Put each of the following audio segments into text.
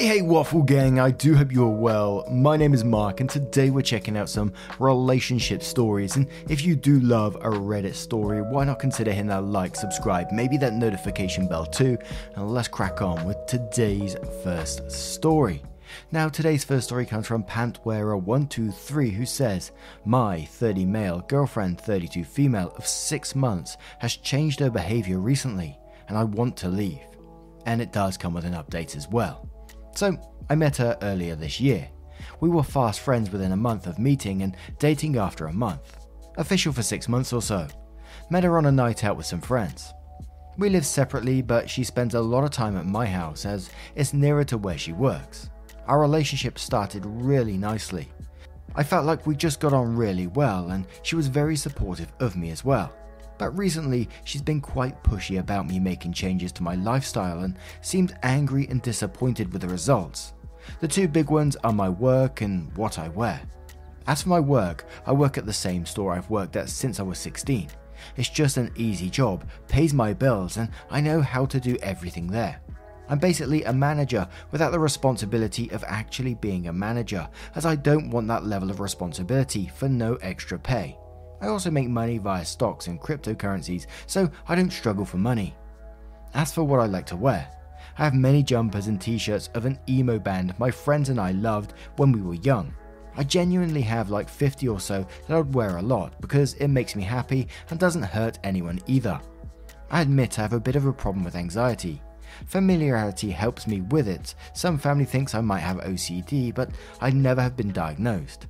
Hey, hey, Waffle Gang, I do hope you are well. My name is Mark, and today we're checking out some relationship stories. And if you do love a Reddit story, why not consider hitting that like, subscribe, maybe that notification bell too? And let's crack on with today's first story. Now, today's first story comes from Pantwearer123, who says, My 30 male girlfriend, 32 female of 6 months, has changed her behavior recently, and I want to leave. And it does come with an update as well. So, I met her earlier this year. We were fast friends within a month of meeting and dating after a month. Official for six months or so. Met her on a night out with some friends. We live separately, but she spends a lot of time at my house as it's nearer to where she works. Our relationship started really nicely. I felt like we just got on really well, and she was very supportive of me as well. But recently, she's been quite pushy about me making changes to my lifestyle and seemed angry and disappointed with the results. The two big ones are my work and what I wear. As for my work, I work at the same store I've worked at since I was 16. It's just an easy job, pays my bills, and I know how to do everything there. I'm basically a manager without the responsibility of actually being a manager, as I don't want that level of responsibility for no extra pay. I also make money via stocks and cryptocurrencies, so I don't struggle for money. As for what I like to wear, I have many jumpers and t shirts of an emo band my friends and I loved when we were young. I genuinely have like 50 or so that I would wear a lot because it makes me happy and doesn't hurt anyone either. I admit I have a bit of a problem with anxiety. Familiarity helps me with it. Some family thinks I might have OCD, but I never have been diagnosed.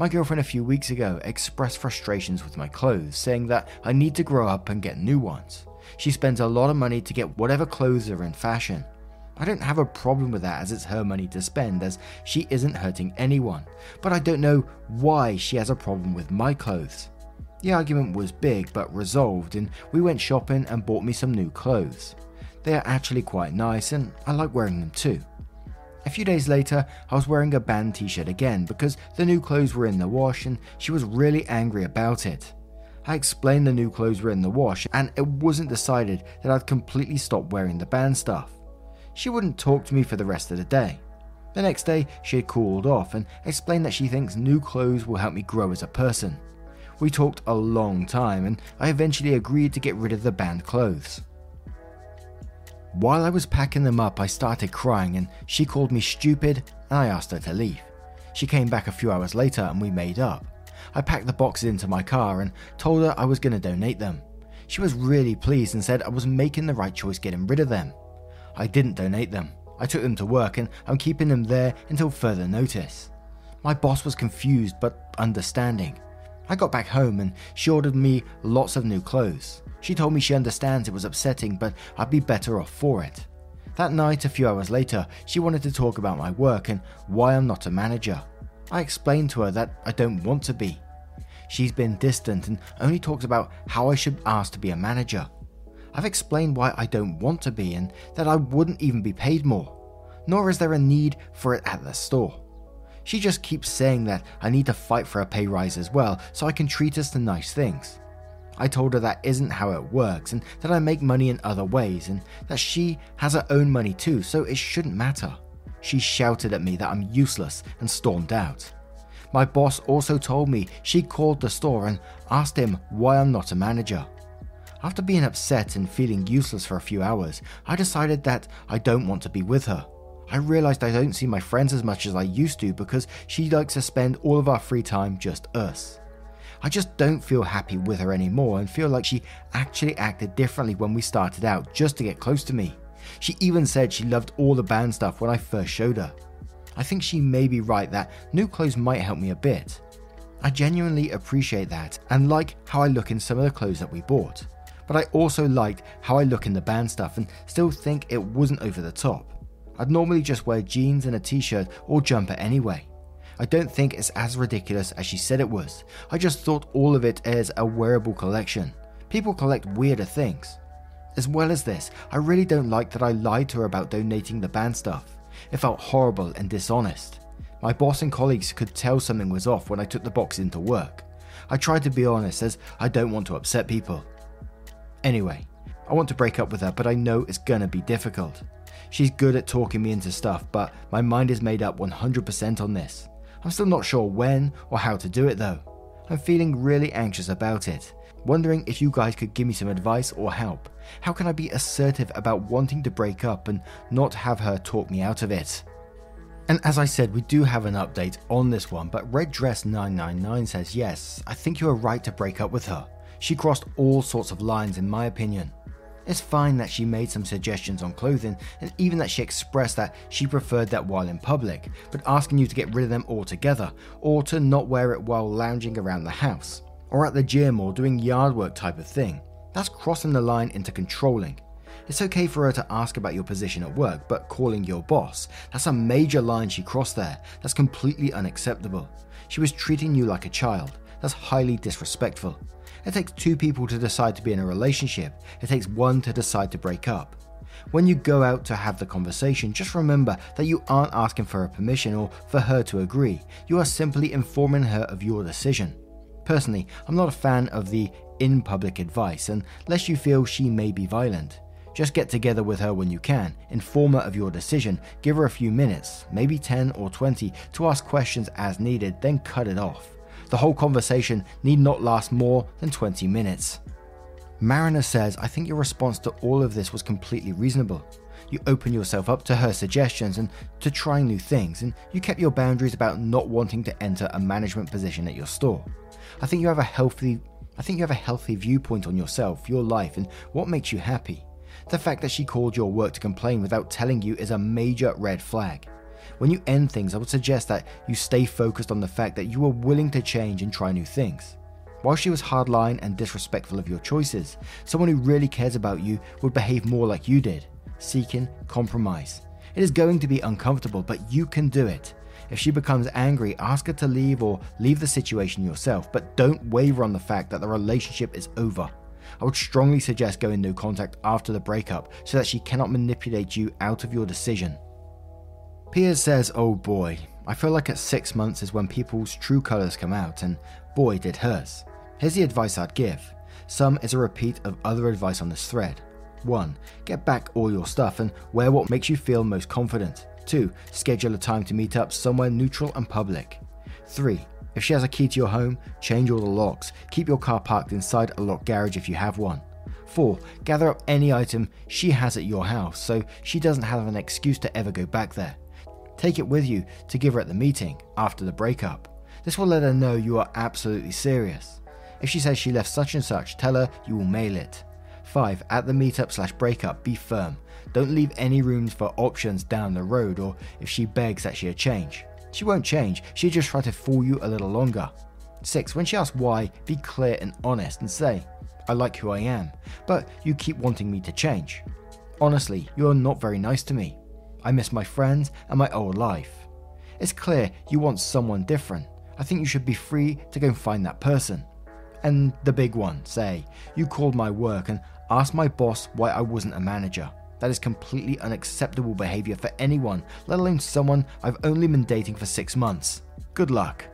My girlfriend a few weeks ago expressed frustrations with my clothes, saying that I need to grow up and get new ones. She spends a lot of money to get whatever clothes are in fashion. I don't have a problem with that as it's her money to spend, as she isn't hurting anyone, but I don't know why she has a problem with my clothes. The argument was big but resolved, and we went shopping and bought me some new clothes. They are actually quite nice, and I like wearing them too. A few days later, I was wearing a band t shirt again because the new clothes were in the wash and she was really angry about it. I explained the new clothes were in the wash and it wasn't decided that I'd completely stop wearing the band stuff. She wouldn't talk to me for the rest of the day. The next day, she had cooled off and explained that she thinks new clothes will help me grow as a person. We talked a long time and I eventually agreed to get rid of the band clothes. While I was packing them up, I started crying and she called me stupid and I asked her to leave. She came back a few hours later and we made up. I packed the boxes into my car and told her I was going to donate them. She was really pleased and said I was making the right choice getting rid of them. I didn't donate them. I took them to work and I'm keeping them there until further notice. My boss was confused but understanding. I got back home and she ordered me lots of new clothes. She told me she understands it was upsetting, but I'd be better off for it. That night, a few hours later, she wanted to talk about my work and why I'm not a manager. I explained to her that I don't want to be. She's been distant and only talks about how I should ask to be a manager. I've explained why I don't want to be and that I wouldn't even be paid more, nor is there a need for it at the store. She just keeps saying that I need to fight for a pay rise as well so I can treat us to nice things. I told her that isn't how it works and that I make money in other ways and that she has her own money too, so it shouldn't matter. She shouted at me that I'm useless and stormed out. My boss also told me she called the store and asked him why I'm not a manager. After being upset and feeling useless for a few hours, I decided that I don't want to be with her. I realized I don't see my friends as much as I used to because she likes to spend all of our free time just us. I just don't feel happy with her anymore and feel like she actually acted differently when we started out just to get close to me. She even said she loved all the band stuff when I first showed her. I think she may be right that new clothes might help me a bit. I genuinely appreciate that and like how I look in some of the clothes that we bought. But I also liked how I look in the band stuff and still think it wasn't over the top. I'd normally just wear jeans and a t shirt or jumper anyway. I don't think it's as ridiculous as she said it was. I just thought all of it as a wearable collection. People collect weirder things. As well as this, I really don't like that I lied to her about donating the band stuff. It felt horrible and dishonest. My boss and colleagues could tell something was off when I took the box into work. I tried to be honest as I don't want to upset people. Anyway, I want to break up with her, but I know it's gonna be difficult. She's good at talking me into stuff, but my mind is made up 100% on this. I'm still not sure when or how to do it though. I'm feeling really anxious about it, wondering if you guys could give me some advice or help. How can I be assertive about wanting to break up and not have her talk me out of it? And as I said, we do have an update on this one, but Red Dress 999 says, Yes, I think you are right to break up with her. She crossed all sorts of lines, in my opinion. It's fine that she made some suggestions on clothing, and even that she expressed that she preferred that while in public, but asking you to get rid of them altogether, or to not wear it while lounging around the house, or at the gym or doing yard work type of thing. That's crossing the line into controlling. It's okay for her to ask about your position at work, but calling your boss, that's a major line she crossed there. That's completely unacceptable. She was treating you like a child. That's highly disrespectful. It takes two people to decide to be in a relationship, it takes one to decide to break up. When you go out to have the conversation, just remember that you aren't asking for her permission or for her to agree. You are simply informing her of your decision. Personally, I'm not a fan of the in public advice unless you feel she may be violent. Just get together with her when you can, inform her of your decision, give her a few minutes, maybe 10 or 20, to ask questions as needed, then cut it off. The whole conversation need not last more than 20 minutes. Mariner says, I think your response to all of this was completely reasonable. You open yourself up to her suggestions and to trying new things, and you kept your boundaries about not wanting to enter a management position at your store. I think you have a healthy I think you have a healthy viewpoint on yourself, your life, and what makes you happy. The fact that she called your work to complain without telling you is a major red flag. When you end things, I would suggest that you stay focused on the fact that you are willing to change and try new things. While she was hardline and disrespectful of your choices, someone who really cares about you would behave more like you did, seeking compromise. It is going to be uncomfortable, but you can do it. If she becomes angry, ask her to leave or leave the situation yourself, but don't waver on the fact that the relationship is over. I would strongly suggest going no contact after the breakup so that she cannot manipulate you out of your decision. Piers says, Oh boy, I feel like at six months is when people's true colours come out, and boy did hers. Here's the advice I'd give. Some is a repeat of other advice on this thread. 1. Get back all your stuff and wear what makes you feel most confident. 2. Schedule a time to meet up somewhere neutral and public. 3. If she has a key to your home, change all the locks. Keep your car parked inside a locked garage if you have one. 4. Gather up any item she has at your house so she doesn't have an excuse to ever go back there. Take it with you to give her at the meeting after the breakup. This will let her know you are absolutely serious. If she says she left such and such, tell her you will mail it. 5. At the meetup slash breakup, be firm. Don't leave any rooms for options down the road or if she begs that she'll change. She won't change, she'll just try to fool you a little longer. 6. When she asks why, be clear and honest and say, I like who I am, but you keep wanting me to change. Honestly, you are not very nice to me. I miss my friends and my old life. It's clear you want someone different. I think you should be free to go and find that person. And the big one, say, you called my work and asked my boss why I wasn't a manager. That is completely unacceptable behavior for anyone, let alone someone I've only been dating for six months. Good luck.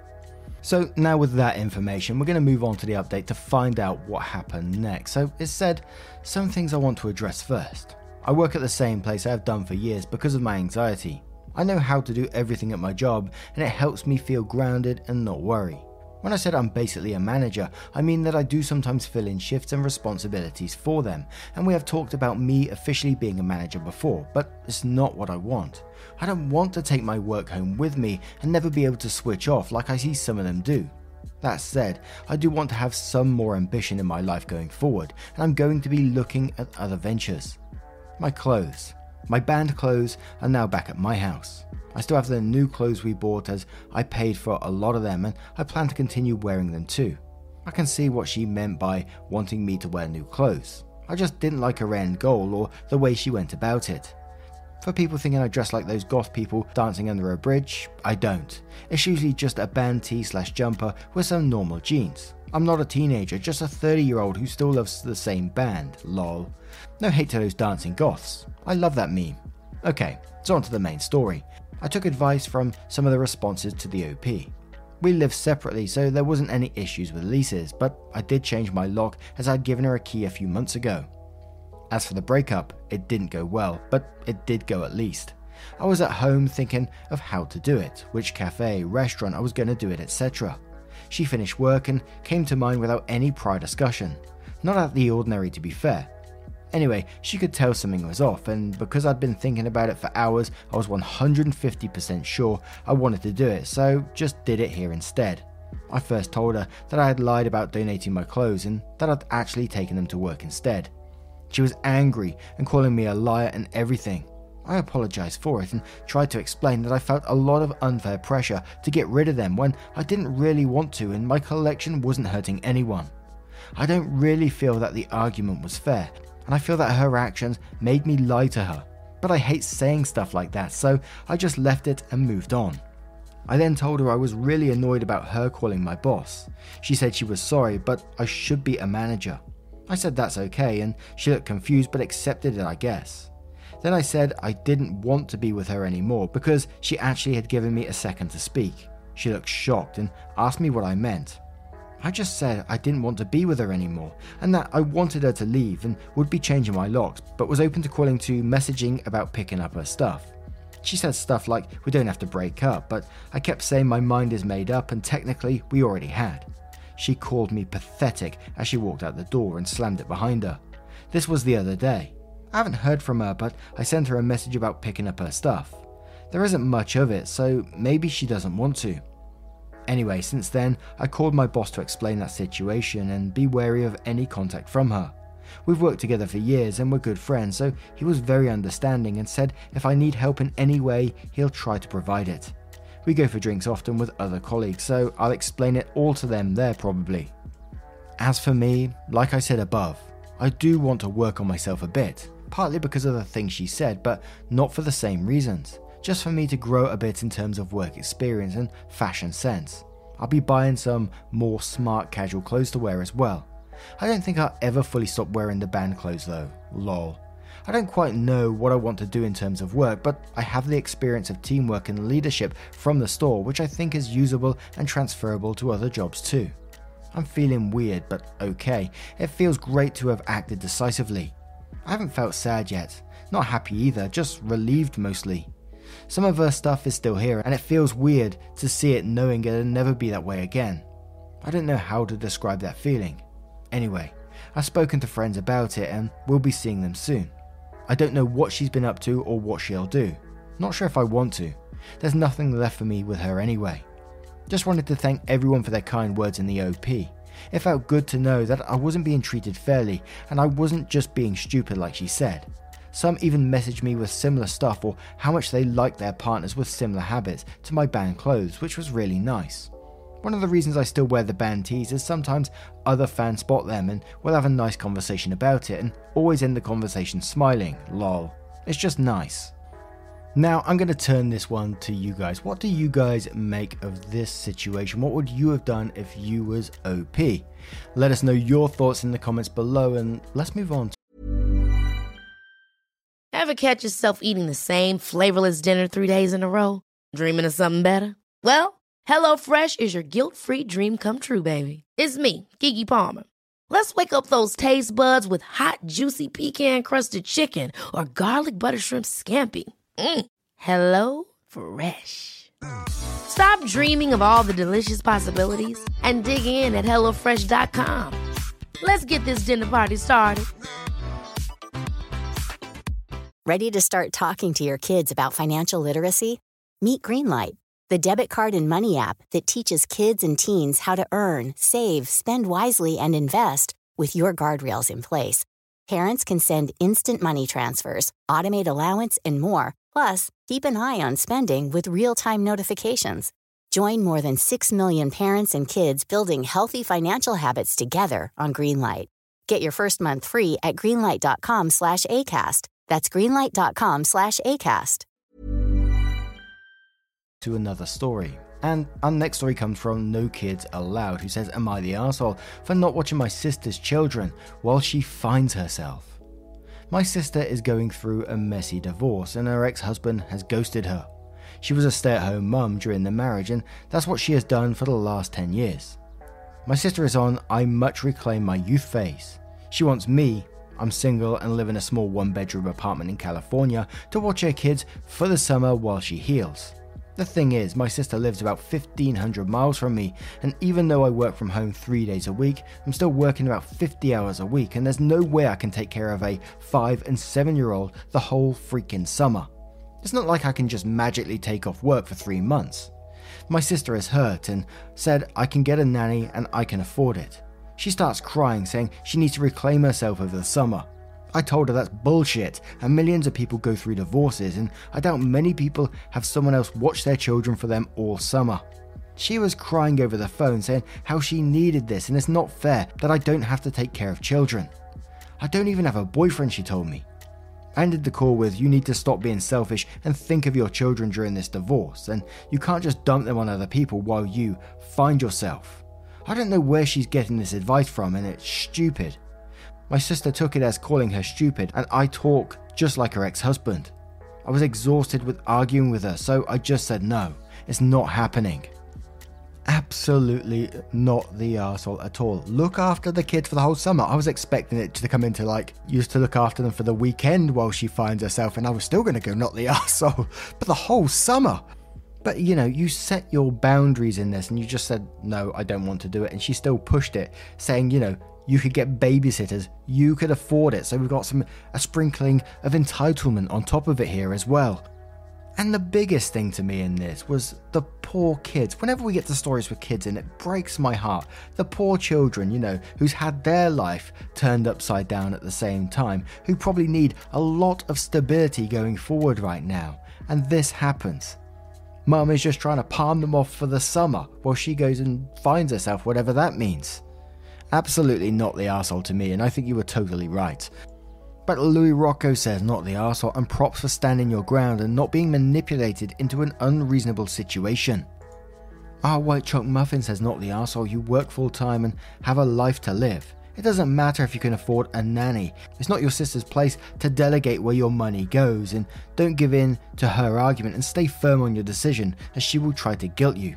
So, now with that information, we're going to move on to the update to find out what happened next. So, it said some things I want to address first. I work at the same place I have done for years because of my anxiety. I know how to do everything at my job, and it helps me feel grounded and not worry. When I said I'm basically a manager, I mean that I do sometimes fill in shifts and responsibilities for them, and we have talked about me officially being a manager before, but it's not what I want. I don't want to take my work home with me and never be able to switch off like I see some of them do. That said, I do want to have some more ambition in my life going forward, and I'm going to be looking at other ventures. My clothes. My band clothes are now back at my house. I still have the new clothes we bought as I paid for a lot of them and I plan to continue wearing them too. I can see what she meant by wanting me to wear new clothes. I just didn't like her end goal or the way she went about it. For people thinking I dress like those goth people dancing under a bridge, I don't. It's usually just a band tee slash jumper with some normal jeans. I'm not a teenager, just a 30 year old who still loves the same band, lol. No hate to those dancing goths. I love that meme. Okay, so on to the main story. I took advice from some of the responses to the OP. We lived separately, so there wasn't any issues with leases, but I did change my lock as I'd given her a key a few months ago. As for the breakup, it didn't go well, but it did go at least. I was at home thinking of how to do it, which cafe, restaurant I was going to do it, etc. She finished work and came to mind without any prior discussion. Not out the ordinary, to be fair. Anyway, she could tell something was off, and because I'd been thinking about it for hours, I was 150% sure I wanted to do it, so just did it here instead. I first told her that I had lied about donating my clothes and that I'd actually taken them to work instead. She was angry and calling me a liar and everything. I apologized for it and tried to explain that I felt a lot of unfair pressure to get rid of them when I didn't really want to and my collection wasn't hurting anyone. I don't really feel that the argument was fair, and I feel that her actions made me lie to her. But I hate saying stuff like that, so I just left it and moved on. I then told her I was really annoyed about her calling my boss. She said she was sorry, but I should be a manager. I said that's okay, and she looked confused but accepted it, I guess. Then I said I didn't want to be with her anymore because she actually had given me a second to speak. She looked shocked and asked me what I meant. I just said I didn't want to be with her anymore and that I wanted her to leave and would be changing my locks, but was open to calling to messaging about picking up her stuff. She said stuff like, We don't have to break up, but I kept saying my mind is made up and technically we already had. She called me pathetic as she walked out the door and slammed it behind her. This was the other day. I haven't heard from her, but I sent her a message about picking up her stuff. There isn't much of it, so maybe she doesn't want to. Anyway, since then, I called my boss to explain that situation and be wary of any contact from her. We've worked together for years and we're good friends, so he was very understanding and said if I need help in any way, he'll try to provide it. We go for drinks often with other colleagues, so I'll explain it all to them there probably. As for me, like I said above, I do want to work on myself a bit, partly because of the things she said, but not for the same reasons, just for me to grow a bit in terms of work experience and fashion sense. I'll be buying some more smart casual clothes to wear as well. I don't think I'll ever fully stop wearing the band clothes though, lol. I don't quite know what I want to do in terms of work, but I have the experience of teamwork and leadership from the store, which I think is usable and transferable to other jobs too. I'm feeling weird, but okay. It feels great to have acted decisively. I haven't felt sad yet. Not happy either, just relieved mostly. Some of her stuff is still here, and it feels weird to see it knowing it'll never be that way again. I don't know how to describe that feeling. Anyway, I've spoken to friends about it and we'll be seeing them soon. I don't know what she's been up to or what she'll do. Not sure if I want to. There's nothing left for me with her anyway. Just wanted to thank everyone for their kind words in the OP. It felt good to know that I wasn't being treated fairly and I wasn't just being stupid like she said. Some even messaged me with similar stuff or how much they liked their partners with similar habits to my band clothes, which was really nice. One of the reasons I still wear the band tees is sometimes other fans spot them and we'll have a nice conversation about it and always end the conversation smiling, lol. It's just nice. Now, I'm going to turn this one to you guys. What do you guys make of this situation? What would you have done if you was OP? Let us know your thoughts in the comments below and let's move on. Ever catch yourself eating the same flavorless dinner three days in a row? Dreaming of something better? Well, HelloFresh is your guilt-free dream come true, baby. It's me, Keke Palmer. Let's wake up those taste buds with hot, juicy pecan-crusted chicken or garlic butter shrimp scampi. Mm. Hello Fresh. Stop dreaming of all the delicious possibilities and dig in at HelloFresh.com. Let's get this dinner party started. Ready to start talking to your kids about financial literacy? Meet Greenlight, the debit card and money app that teaches kids and teens how to earn, save, spend wisely, and invest with your guardrails in place. Parents can send instant money transfers, automate allowance, and more. Plus, keep an eye on spending with real time notifications. Join more than 6 million parents and kids building healthy financial habits together on Greenlight. Get your first month free at greenlight.com slash ACAST. That's greenlight.com slash ACAST. To another story. And our next story comes from No Kids Allowed, who says, Am I the asshole for not watching my sister's children while she finds herself? My sister is going through a messy divorce, and her ex husband has ghosted her. She was a stay at home mum during the marriage, and that's what she has done for the last 10 years. My sister is on I much reclaim my youth phase. She wants me, I'm single and live in a small one bedroom apartment in California, to watch her kids for the summer while she heals. The thing is, my sister lives about 1500 miles from me, and even though I work from home three days a week, I'm still working about 50 hours a week, and there's no way I can take care of a 5 and 7 year old the whole freaking summer. It's not like I can just magically take off work for three months. My sister is hurt and said I can get a nanny and I can afford it. She starts crying, saying she needs to reclaim herself over the summer. I told her that's bullshit, and millions of people go through divorces, and I doubt many people have someone else watch their children for them all summer. She was crying over the phone, saying how she needed this, and it's not fair that I don't have to take care of children. I don't even have a boyfriend, she told me. I ended the call with You need to stop being selfish and think of your children during this divorce, and you can't just dump them on other people while you find yourself. I don't know where she's getting this advice from, and it's stupid. My sister took it as calling her stupid, and I talk just like her ex husband. I was exhausted with arguing with her, so I just said no, it's not happening. Absolutely not the arsehole at all. Look after the kids for the whole summer. I was expecting it to come into like, used to look after them for the weekend while she finds herself, and I was still going to go, not the arsehole, but the whole summer. But you know, you set your boundaries in this and you just said, no, I don't want to do it. And she still pushed it, saying, you know, you could get babysitters, you could afford it. So we've got some a sprinkling of entitlement on top of it here as well. And the biggest thing to me in this was the poor kids. Whenever we get to stories with kids in, it breaks my heart. The poor children, you know, who's had their life turned upside down at the same time, who probably need a lot of stability going forward right now. And this happens. Mum is just trying to palm them off for the summer while she goes and finds herself, whatever that means. Absolutely not the arsehole to me, and I think you were totally right. But Louis Rocco says not the arsehole, and props for standing your ground and not being manipulated into an unreasonable situation. Our White Chalk Muffin says not the arsehole, you work full time and have a life to live. It doesn't matter if you can afford a nanny. It's not your sister's place to delegate where your money goes, and don't give in to her argument and stay firm on your decision, as she will try to guilt you.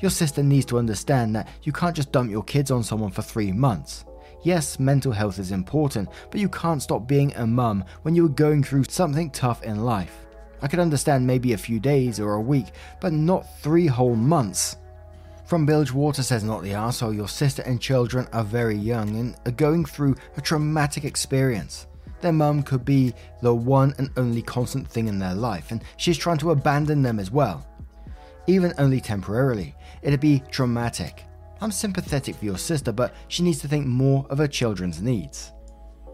Your sister needs to understand that you can't just dump your kids on someone for three months. Yes, mental health is important, but you can't stop being a mum when you are going through something tough in life. I could understand maybe a few days or a week, but not three whole months. From Bilge Water says not the arsehole, your sister and children are very young and are going through a traumatic experience. Their mum could be the one and only constant thing in their life, and she's trying to abandon them as well. Even only temporarily, it'd be traumatic. I'm sympathetic for your sister, but she needs to think more of her children's needs.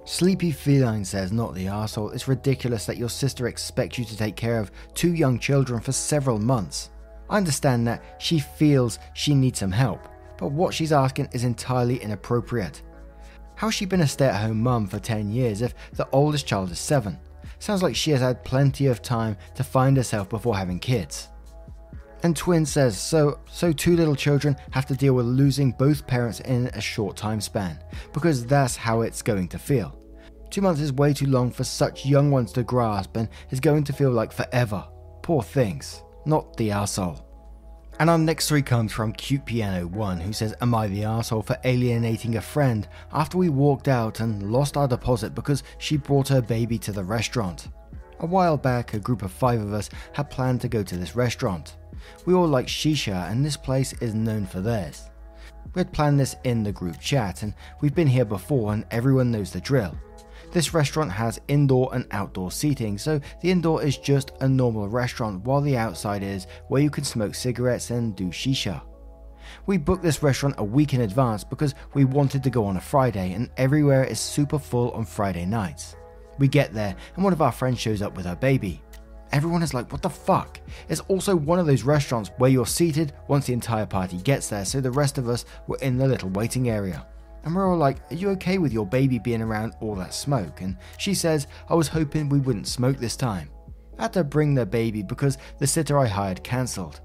Sleepy Feline says, not the arsehole, it's ridiculous that your sister expects you to take care of two young children for several months. I understand that she feels she needs some help, but what she's asking is entirely inappropriate. How's she been a stay at home mum for 10 years if the oldest child is 7? Sounds like she has had plenty of time to find herself before having kids. And Twin says, so so two little children have to deal with losing both parents in a short time span, because that's how it's going to feel. Two months is way too long for such young ones to grasp and is going to feel like forever. Poor things. Not the arsehole. And our next story comes from Cute Piano 1, who says, Am I the arsehole for alienating a friend after we walked out and lost our deposit because she brought her baby to the restaurant? A while back, a group of five of us had planned to go to this restaurant. We all like shisha, and this place is known for this. We had planned this in the group chat, and we've been here before, and everyone knows the drill. This restaurant has indoor and outdoor seating, so the indoor is just a normal restaurant, while the outside is where you can smoke cigarettes and do shisha. We booked this restaurant a week in advance because we wanted to go on a Friday, and everywhere is super full on Friday nights. We get there, and one of our friends shows up with her baby. Everyone is like, what the fuck? It's also one of those restaurants where you're seated once the entire party gets there, so the rest of us were in the little waiting area. And we're all like, Are you okay with your baby being around all that smoke? And she says, I was hoping we wouldn't smoke this time. I had to bring the baby because the sitter I hired cancelled.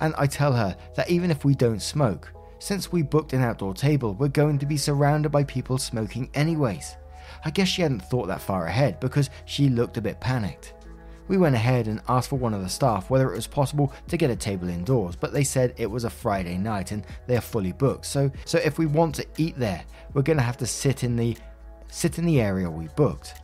And I tell her that even if we don't smoke, since we booked an outdoor table, we're going to be surrounded by people smoking anyways. I guess she hadn't thought that far ahead because she looked a bit panicked. We went ahead and asked for one of the staff whether it was possible to get a table indoors, but they said it was a Friday night and they are fully booked. So so if we want to eat there, we're going to have to sit in the sit in the area we booked.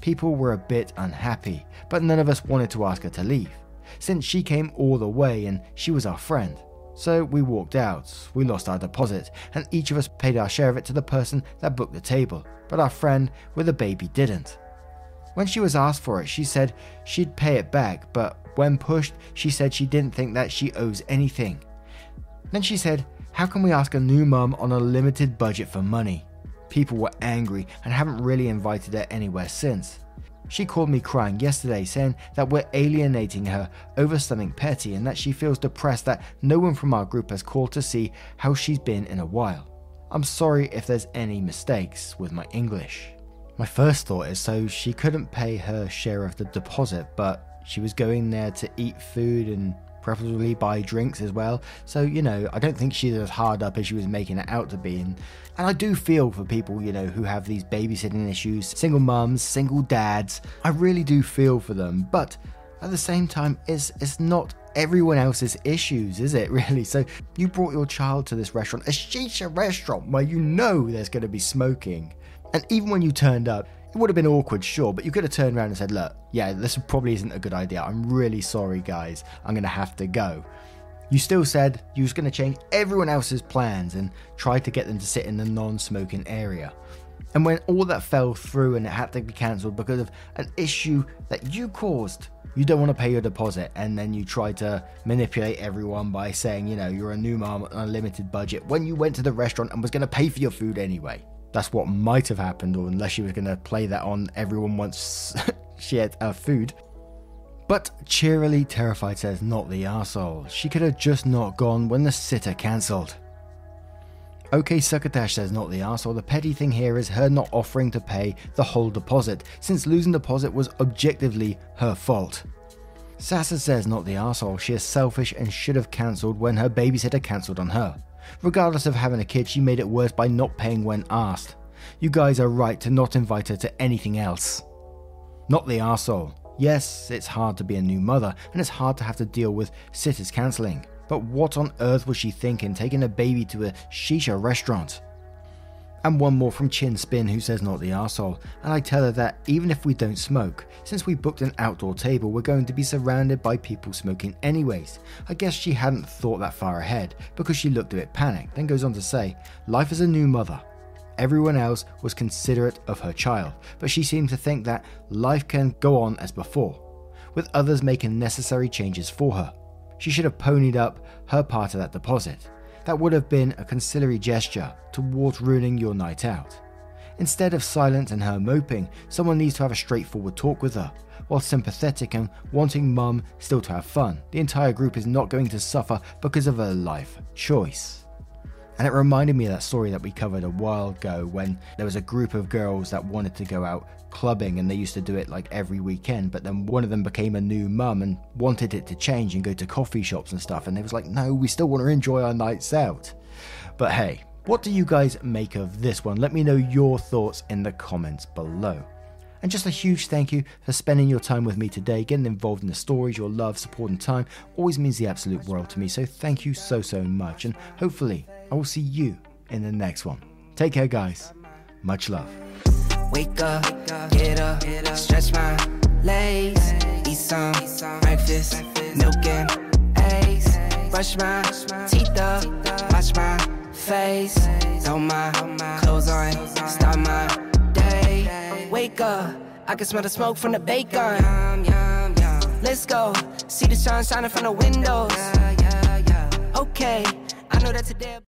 People were a bit unhappy, but none of us wanted to ask her to leave, since she came all the way and she was our friend. So we walked out, we lost our deposit, and each of us paid our share of it to the person that booked the table, but our friend with the baby didn't. When she was asked for it, she said she'd pay it back, but when pushed, she said she didn't think that she owes anything. Then she said, How can we ask a new mum on a limited budget for money? People were angry and haven't really invited her anywhere since. She called me crying yesterday, saying that we're alienating her over something petty and that she feels depressed that no one from our group has called to see how she's been in a while. I'm sorry if there's any mistakes with my English. My first thought is so she couldn't pay her share of the deposit, but she was going there to eat food and preferably buy drinks as well. So, you know, I don't think she's as hard up as she was making it out to be. And, and I do feel for people, you know, who have these babysitting issues, single mums, single dads. I really do feel for them. But at the same time, it's, it's not everyone else's issues, is it really? So you brought your child to this restaurant, a shisha restaurant where you know there's going to be smoking. And even when you turned up, it would have been awkward, sure, but you could have turned around and said, Look, yeah, this probably isn't a good idea. I'm really sorry, guys. I'm going to have to go. You still said you was going to change everyone else's plans and try to get them to sit in the non smoking area. And when all that fell through and it had to be cancelled because of an issue that you caused, you don't want to pay your deposit and then you try to manipulate everyone by saying, you know, you're a new mom on a limited budget when you went to the restaurant and was going to pay for your food anyway. That's what might have happened, or unless she was going to play that on everyone once she had her food. But cheerily terrified says not the arsehole. She could have just not gone when the sitter cancelled. OK Succotash says not the arsehole. The petty thing here is her not offering to pay the whole deposit, since losing deposit was objectively her fault. Sassa says not the arsehole. She is selfish and should have cancelled when her babysitter cancelled on her. Regardless of having a kid, she made it worse by not paying when asked. You guys are right to not invite her to anything else. Not the arsehole. Yes, it's hard to be a new mother, and it's hard to have to deal with sitters cancelling. But what on earth was she thinking taking a baby to a shisha restaurant? And one more from Chin Spin who says not the arsehole. And I tell her that even if we don't smoke, since we booked an outdoor table, we're going to be surrounded by people smoking anyways. I guess she hadn't thought that far ahead because she looked a bit panicked, then goes on to say, Life as a new mother. Everyone else was considerate of her child, but she seemed to think that life can go on as before, with others making necessary changes for her. She should have ponied up her part of that deposit. That would have been a conciliatory gesture towards ruining your night out. Instead of silence and her moping, someone needs to have a straightforward talk with her. While sympathetic and wanting mum still to have fun, the entire group is not going to suffer because of a life choice. And it reminded me of that story that we covered a while ago when there was a group of girls that wanted to go out clubbing and they used to do it like every weekend, but then one of them became a new mum and wanted it to change and go to coffee shops and stuff. And they was like, no, we still want to enjoy our nights out. But hey, what do you guys make of this one? Let me know your thoughts in the comments below. And just a huge thank you for spending your time with me today. Getting involved in the stories, your love, support, and time always means the absolute world to me. So thank you so, so much. And hopefully, I will see you in the next one. Take care, guys. Much love. Wake up, get up, stretch my legs, eat some breakfast, milk and eggs, brush my teeth up, wash my face, throw my clothes on, start my day. Wake up, I can smell the smoke from the bacon. Let's go, see the sun shining from the windows. Okay I know that today.